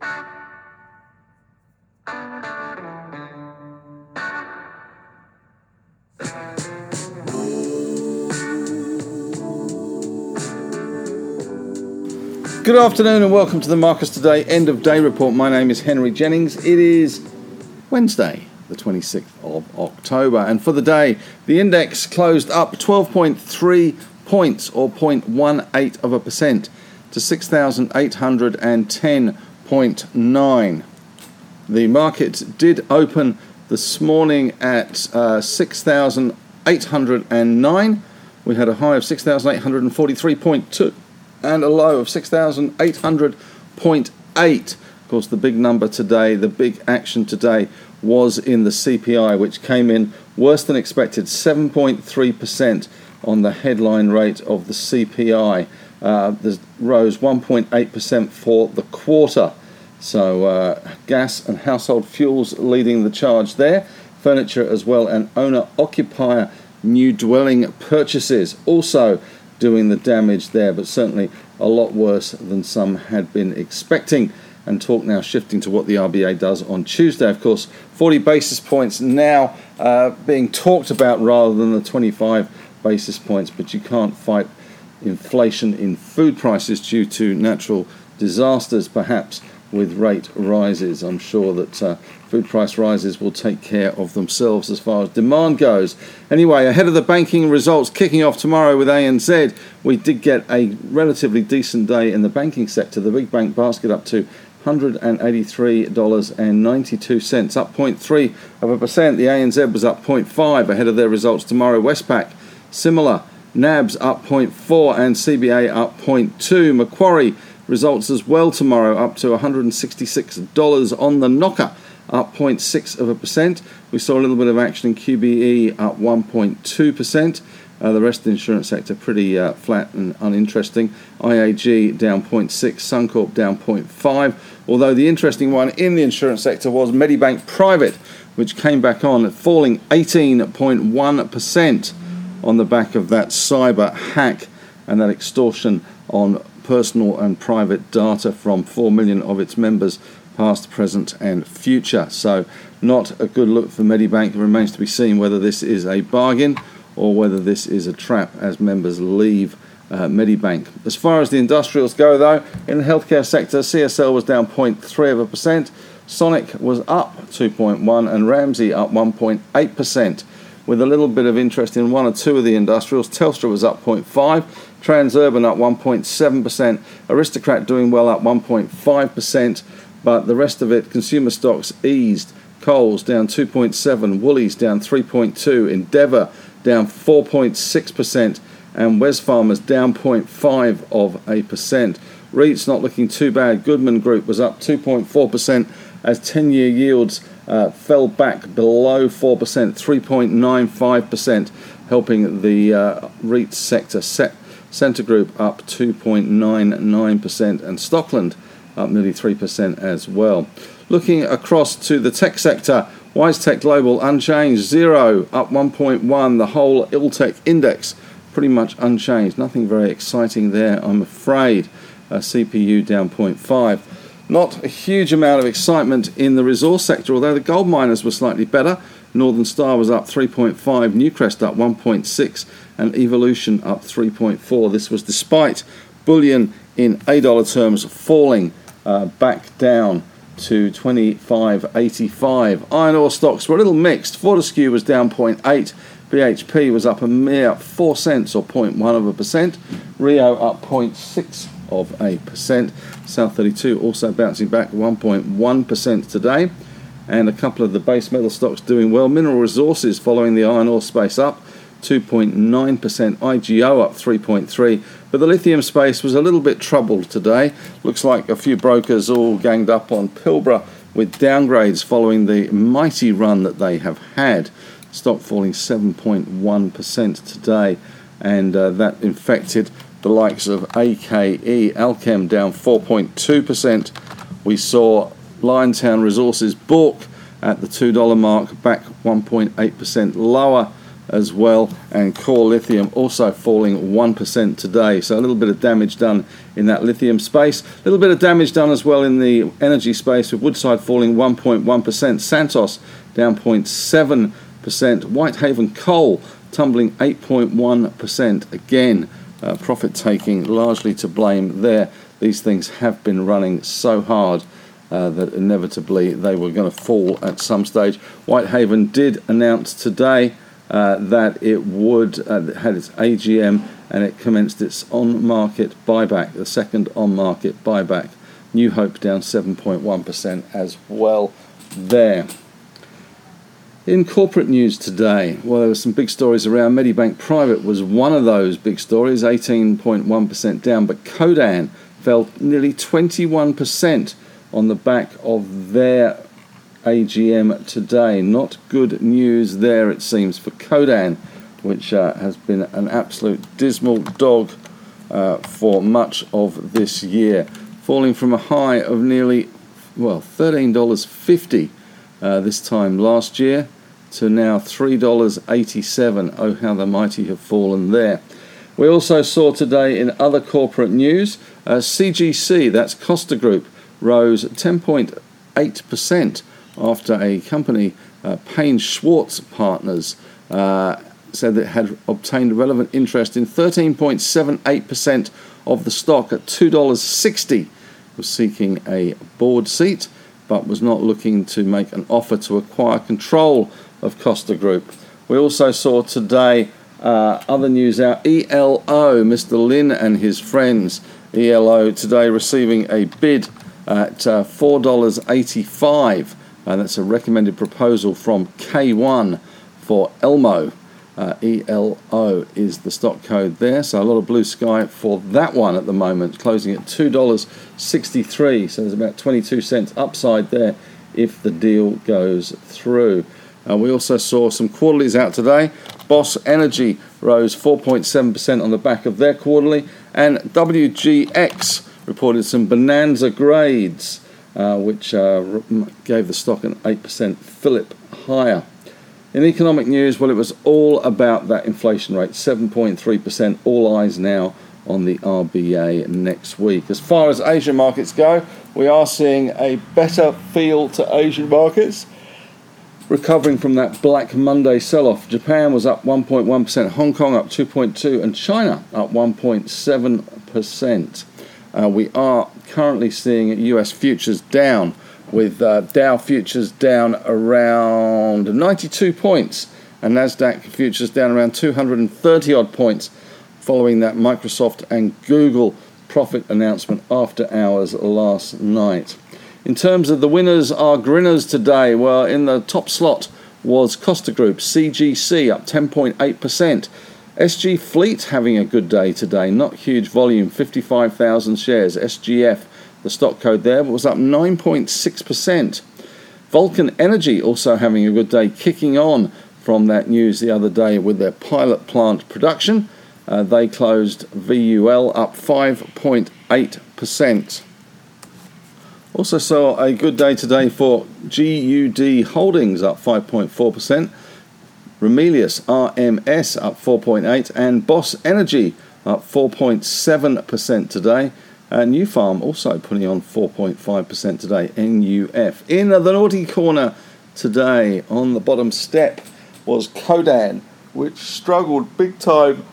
Good afternoon and welcome to the Marcus Today end of day report. My name is Henry Jennings. It is Wednesday, the 26th of October, and for the day, the index closed up 12.3 points or 0.18 of a percent to 6,810.9. The market did open this morning at uh, 6,809. We had a high of 6,843.2 and a low of 6,800.8. Of course, the big number today, the big action today was in the CPI, which came in worse than expected 7.3% on the headline rate of the CPI. Uh, rose 1.8% for the quarter. So, uh, gas and household fuels leading the charge there. Furniture as well, and owner occupier new dwelling purchases also doing the damage there, but certainly a lot worse than some had been expecting. And talk now shifting to what the RBA does on Tuesday. Of course, 40 basis points now uh, being talked about rather than the 25 basis points, but you can't fight inflation in food prices due to natural disasters, perhaps with rate rises. I'm sure that uh, food price rises will take care of themselves as far as demand goes. Anyway, ahead of the banking results kicking off tomorrow with ANZ, we did get a relatively decent day in the banking sector. The big bank basket up to $183.92, up 0.3 of a percent. The ANZ was up 0.5 ahead of their results tomorrow. Westpac, similar. NABs up 0.4 and CBA up 0.2. Macquarie results as well tomorrow, up to $166 on the knocker, up 0.6 of a percent. We saw a little bit of action in QBE, up 1.2%. Uh, the rest of the insurance sector pretty uh, flat and uninteresting. IAG down 0.6, Suncorp down 0.5. Although the interesting one in the insurance sector was Medibank Private, which came back on, falling 18.1% on the back of that cyber hack and that extortion on personal and private data from 4 million of its members, past, present, and future. So, not a good look for Medibank. It remains to be seen whether this is a bargain or whether this is a trap as members leave uh, Medibank. As far as the industrials go, though, in the healthcare sector, CSL was down 0.3 of a percent, Sonic was up 2.1, and Ramsay up 1.8%. With a little bit of interest in one or two of the industrials, Telstra was up 0.5, Transurban up 1.7%, Aristocrat doing well up 1.5%, but the rest of it, consumer stocks eased. Coles down 2.7, Woolies down 3.2, Endeavour down 4.6%, and Wesfarmers down 0.5 of a percent. REITs not looking too bad. Goodman Group was up 2.4% as 10-year yields uh, fell back below 4%, 3.95%, helping the uh, REIT sector set Scentre Group up 2.99%, and Stockland up nearly 3% as well. Looking across to the tech sector, WiseTech Global unchanged, zero, up 1.1. The whole Alltech index pretty much unchanged. Nothing very exciting there, I'm afraid. Uh, CPU down 0.5. Not a huge amount of excitement in the resource sector, although the gold miners were slightly better. Northern Star was up 3.5, Newcrest up 1.6, and Evolution up 3.4. This was despite bullion in A dollar terms falling uh, back down to 25.85. Iron ore stocks were a little mixed. Fortescue was down 0.8. BHP was up a mere 4 cents or 0.1 of a percent. Rio up 0.6 of a percent. South 32 also bouncing back 1.1% today. And a couple of the base metal stocks doing well. Mineral Resources following the iron ore space up 2.9%, IGO up 3.3, but the lithium space was a little bit troubled today. Looks like a few brokers all ganged up on Pilbara with downgrades following the mighty run that they have had. Stock falling 7.1% today, and uh, that infected the likes of AKE, Allkem down 4.2%. We saw Liontown Resources book at the $2 mark, back 1.8% lower as well, and Core Lithium also falling 1% today. So a little bit of damage done in that lithium space. A little bit of damage done as well in the energy space with Woodside falling 1.1%, Santos down 0.7%, Whitehaven Coal tumbling 8.1% again. Uh, profit taking largely to blame there. These things have been running so hard uh, that inevitably they were going to fall at some stage. Whitehaven did announce today uh, that it would uh, had its AGM and it commenced its on-market buyback, the second on-market buyback. New Hope down 7.1% as well there. In corporate news today, well, there were some big stories around. Medibank Private was one of those big stories, 18.1% down, but Codan fell nearly 21% on the back of their AGM today. Not good news there, it seems, for Codan, which uh, has been an absolute dismal dog uh, for much of this year, falling from a high of nearly, well, $13.50 uh, this time last year to now $3.87. Oh, how the mighty have fallen there. We also saw today in other corporate news uh, CGC, that's Costa Group, rose 10.8% after a company, uh, Paine Schwartz Partners, uh, said that it had obtained relevant interest in 13.78% of the stock at $2.60. Was seeking a board seat, but was not looking to make an offer to acquire control of Costa Group. We also saw today uh, other news out ELO, Mr. Lin and his friends. ELO today receiving a bid at uh, $4.85. Uh, that's a recommended proposal from K1 for Elmo. Uh, ELO is the stock code there, so a lot of blue sky for that one at the moment, closing at $2.63. So there's about 22 cents upside there if the deal goes through. Uh, we also saw some quarterlies out today. Boss Energy rose 4.7% on the back of their quarterly, and WGX reported some bonanza grades, uh, which uh, gave the stock an 8% fillip higher. In economic news, well, it was all about that inflation rate, 7.3%. All eyes now on the RBA next week. As far as Asian markets go, we are seeing a better feel to Asian markets recovering from that Black Monday sell off. Japan was up 1.1%, Hong Kong up 2.2%, and China up 1.7%. Uh, we are currently seeing US futures down, with uh, Dow futures down around 92 points and Nasdaq futures down around 230 odd points following that Microsoft and Google profit announcement after hours last night. In terms of the winners are grinners today, well, in the top slot was Costa Group, CGC up 10.8%. SG Fleet having a good day today, not huge volume, 55,000 shares. SGF, the stock code there, was up 9.6%. Vulcan Energy also having a good day, kicking on from that news the other day with their pilot plant production. Uh, they closed VUL up 5.8%. Also saw a good day today for GUD Holdings up 5.4%. Ramelius RMS up 4.8 and Boss Energy up 4.7% today. Nufarm also putting on 4.5% today. NUF. In the naughty corner today on the bottom step was Codan, which struggled big time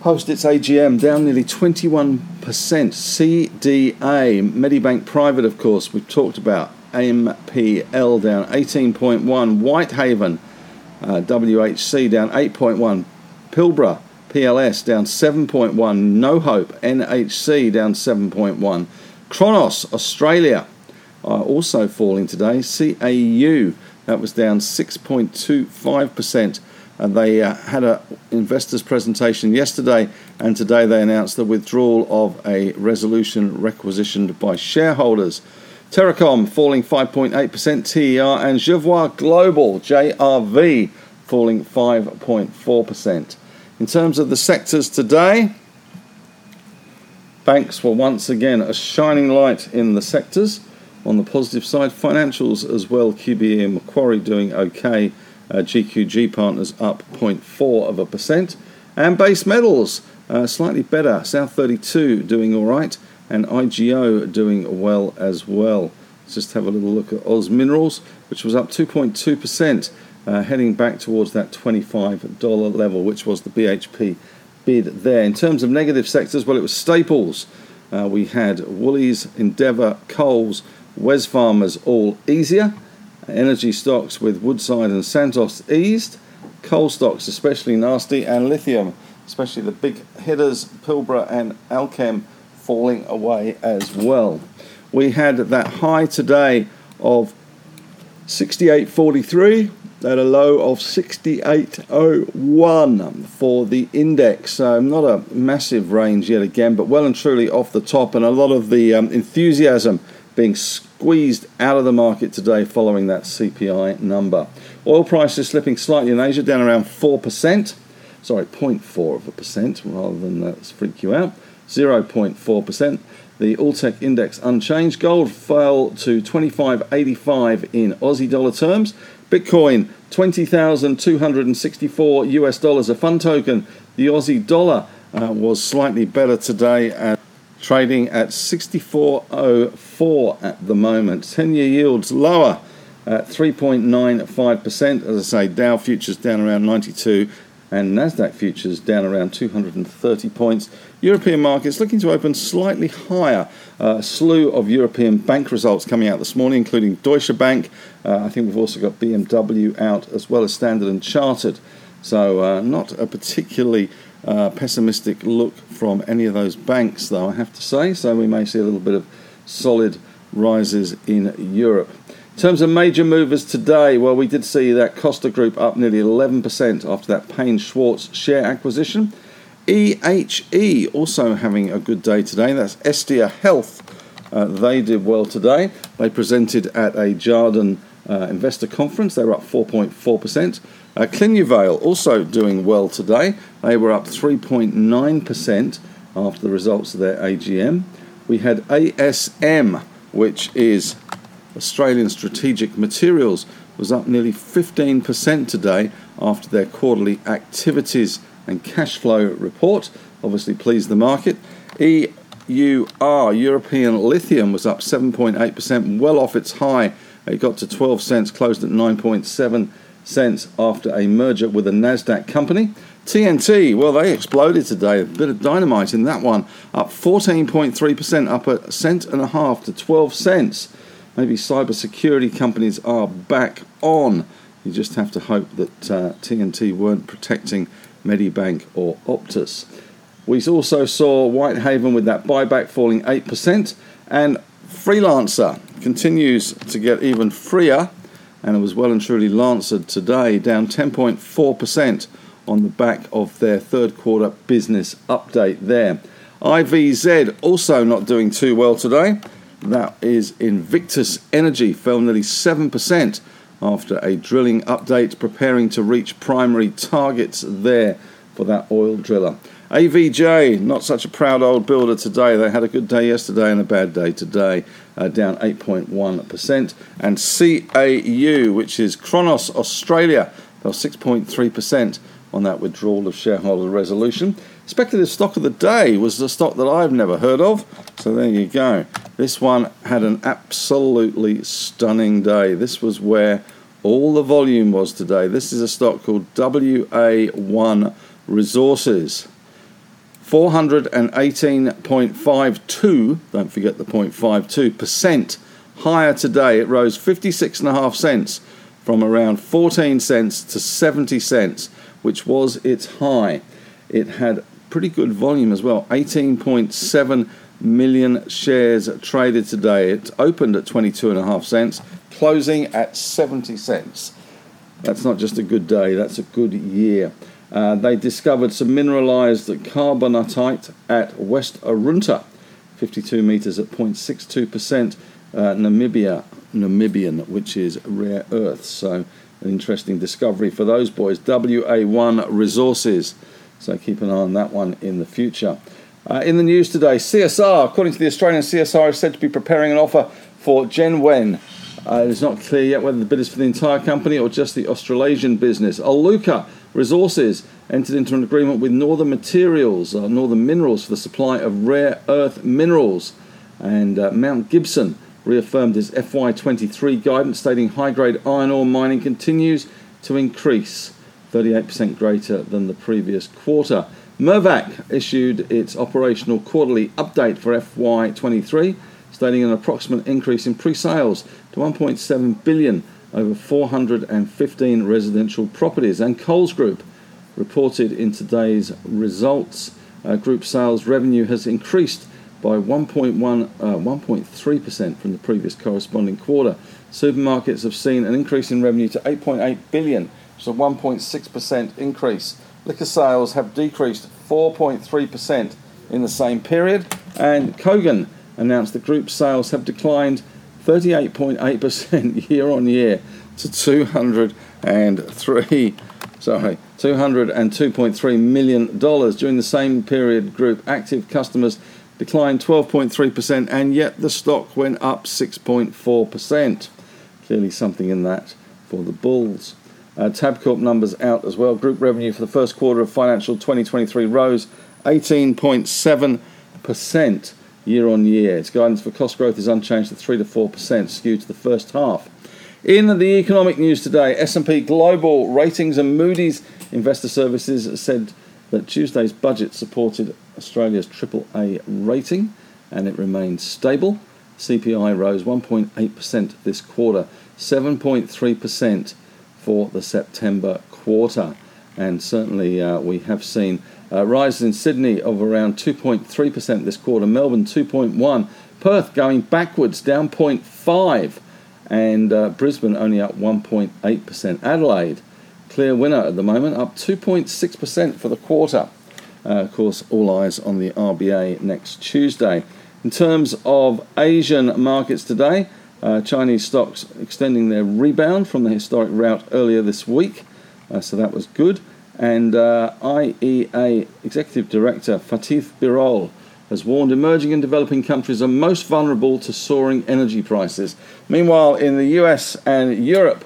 post its AGM, down nearly 21%. CDA, Medibank Private, of course, we've talked about. MPL down 18.1. Whitehaven uh, WHC down 8.1. Pilbara PLS down 7.1. No Hope NHC down 7.1. Cronos Australia also falling today. CAU that was down 6.25%. And they uh, had an investors presentation yesterday, and today they announced the withdrawal of a resolution requisitioned by shareholders. Terracom falling 5.8%, TER, and Jervois Global, JRV, falling 5.4%. In terms of the sectors today, banks were once again a shining light in the sectors. On the positive side, financials as well, QBE and Macquarie doing okay Uh, GQG Partners up 0.4 of a percent. And base metals uh, slightly better. South 32 doing all right, and IGO doing well as well. Let's just have a little look at Oz Minerals, which was up 2.2%, uh, heading back towards that $25 level, which was the BHP bid there. In terms of negative sectors, well, it was staples. Uh, we had Woolies, Endeavour, Coles, Wesfarmers all easier. Energy stocks with Woodside and Santos eased. Coal stocks especially nasty, and lithium, especially the big hitters, Pilbara and Allkem, falling away as well. We had that high today of 68.43 at a low of 68.01 for the index. So not a massive range yet again, but well and truly off the top, and a lot of the um, enthusiasm being squeezed out of the market today following that CPI number. Oil prices slipping slightly in Asia, down around 4%. Sorry, 0.4 of a percent rather than that freak you out. 0.4%. The Alltech index unchanged. Gold fell to 25.85 in Aussie dollar terms. Bitcoin 20,264 US dollars a fund token. The Aussie dollar uh, was slightly better today at trading at 64.04 at the moment. 10 year yields lower at 3.95%. As I say, Dow futures down around 92 and Nasdaq futures down around 230 points. European markets looking to open slightly higher. Uh, a slew of European bank results coming out this morning, including Deutsche Bank. Uh, I think we've also got BMW out as well as Standard and Chartered. So uh, not a particularly uh, pessimistic look from any of those banks, though I have to say. So we may see a little bit of solid rises in Europe. In terms of major movers today, well, we did see that Costa Group up nearly 11% after that Paine Schwartz share acquisition. EHE also having a good day today. That's Estia Health. Uh, they did well today. They presented at a Jarden uh, investor conference. They were up 4.4%. Uh, also doing well today. They were up 3.9% after the results of their AGM. We had ASM, which is Australian Strategic Materials was up nearly 15% today after their quarterly activities and cash flow report. Obviously, pleased the market. EUR, European Lithium, was up 7.8%, well off its high. It got to 12 cents, closed at 9.7 cents after a merger with a NASDAQ company. TNT, well, they exploded today. A bit of dynamite in that one, up 14.3%, up a cent and a half to 12 cents maybe cybersecurity companies are back on. You just have to hope that uh, TNT weren't protecting Medibank or Optus. We also saw Whitehaven with that buyback falling 8%, and Freelancer continues to get even freer, and it was well and truly Lancer today, down 10.4% on the back of their third quarter business update there. IVZ also not doing too well today. That is Invictus Energy, fell nearly 7% after a drilling update, preparing to reach primary targets there for that oil driller. AVJ, not such a proud old builder today. They had a good day yesterday and a bad day today, uh, down 8.1%. And CAU, which is Cronos Australia, fell 6.3% on that withdrawal of shareholder resolution. Speculative stock of the day was the stock that I've never heard of. So there you go. This one had an absolutely stunning day. This was where all the volume was today. This is a stock called WA1 Resources. 418.52, don't forget the 0.52%, higher today. It rose 56.5 cents from around 14 cents to 70 cents, which was its high. It had pretty good volume as well 18.7 million shares traded today. It opened at 22.5 cents, closing at 70 cents. That's not just a good day, that's a good year. Uh, they discovered some mineralized carbonatite at West Arunta, 52 meters at 0.62%, uh, Namibia, Namibian, which is rare earth. So, an interesting discovery for those boys. WA1 Resources. So keep an eye on that one in the future. Uh, in the news today, CSR, according to the Australian CSR, is said to be preparing an offer for Wen, Uh, it's not clear yet whether the bid is for the entire company or just the Australasian business. Iluka Resources entered into an agreement with Northern Materials, uh, Northern Minerals, for the supply of rare earth minerals. And uh, Mount Gibson reaffirmed its FY23 guidance, stating high grade iron ore mining continues to increase, 38% greater than the previous quarter. Mirvac issued its operational quarterly update for FY23 stating an approximate increase in pre-sales to 1.7 billion over 415 residential properties. And Coles Group reported in today's results, uh, group sales revenue has increased by 1.1, uh, 1.3% from the previous corresponding quarter. Supermarkets have seen an increase in revenue to 8.8 billion, is a 1.6% increase. Liquor sales have decreased 4.3% in the same period, and Kogan announced that group sales have declined 38.8% year on year to 203 sorry 202.3 million dollars. During the same period group active customers declined 12.3% and yet the stock went up 6.4% clearly something in that for the bulls Uh, tabcorp numbers out as well group revenue for the first quarter of financial 2023 rose 18.7% year on year. Its guidance for cost growth is unchanged at 3 to 4%, skewed to the first half. In the economic news today, S&P Global Ratings and Moody's Investor Services said that Tuesday's budget supported Australia's AAA rating and it remained stable. CPI rose 1.8% this quarter, 7.3% for the September quarter. And certainly uh, we have seen uh, rises in Sydney of around 2.3% this quarter, Melbourne 2.1, Perth going backwards down 0.5, and uh, Brisbane only up 1.8%. Adelaide, clear winner at the moment, up 2.6% for the quarter. Uh, of course, all eyes on the RBA next Tuesday. In terms of Asian markets today, uh, Chinese stocks extending their rebound from the historic rout earlier this week, uh, so that was good. And uh, IEA Executive Director Fatih Birol has warned emerging and developing countries are most vulnerable to soaring energy prices. Meanwhile, in the US and Europe,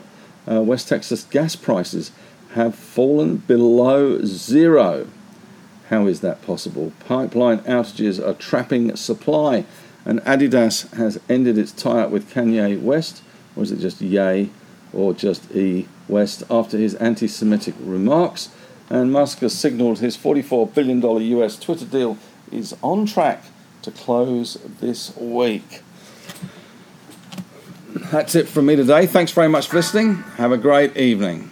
uh, West Texas gas prices have fallen below zero. How is that possible? Pipeline outages are trapping supply, and Adidas has ended its tie up with Kanye West, or is it just Ye, or just E West, after his anti Semitic remarks and Musk has signaled his $44 billion US Twitter deal is on track to close this week. That's it from me today. Thanks very much for listening. Have a great evening.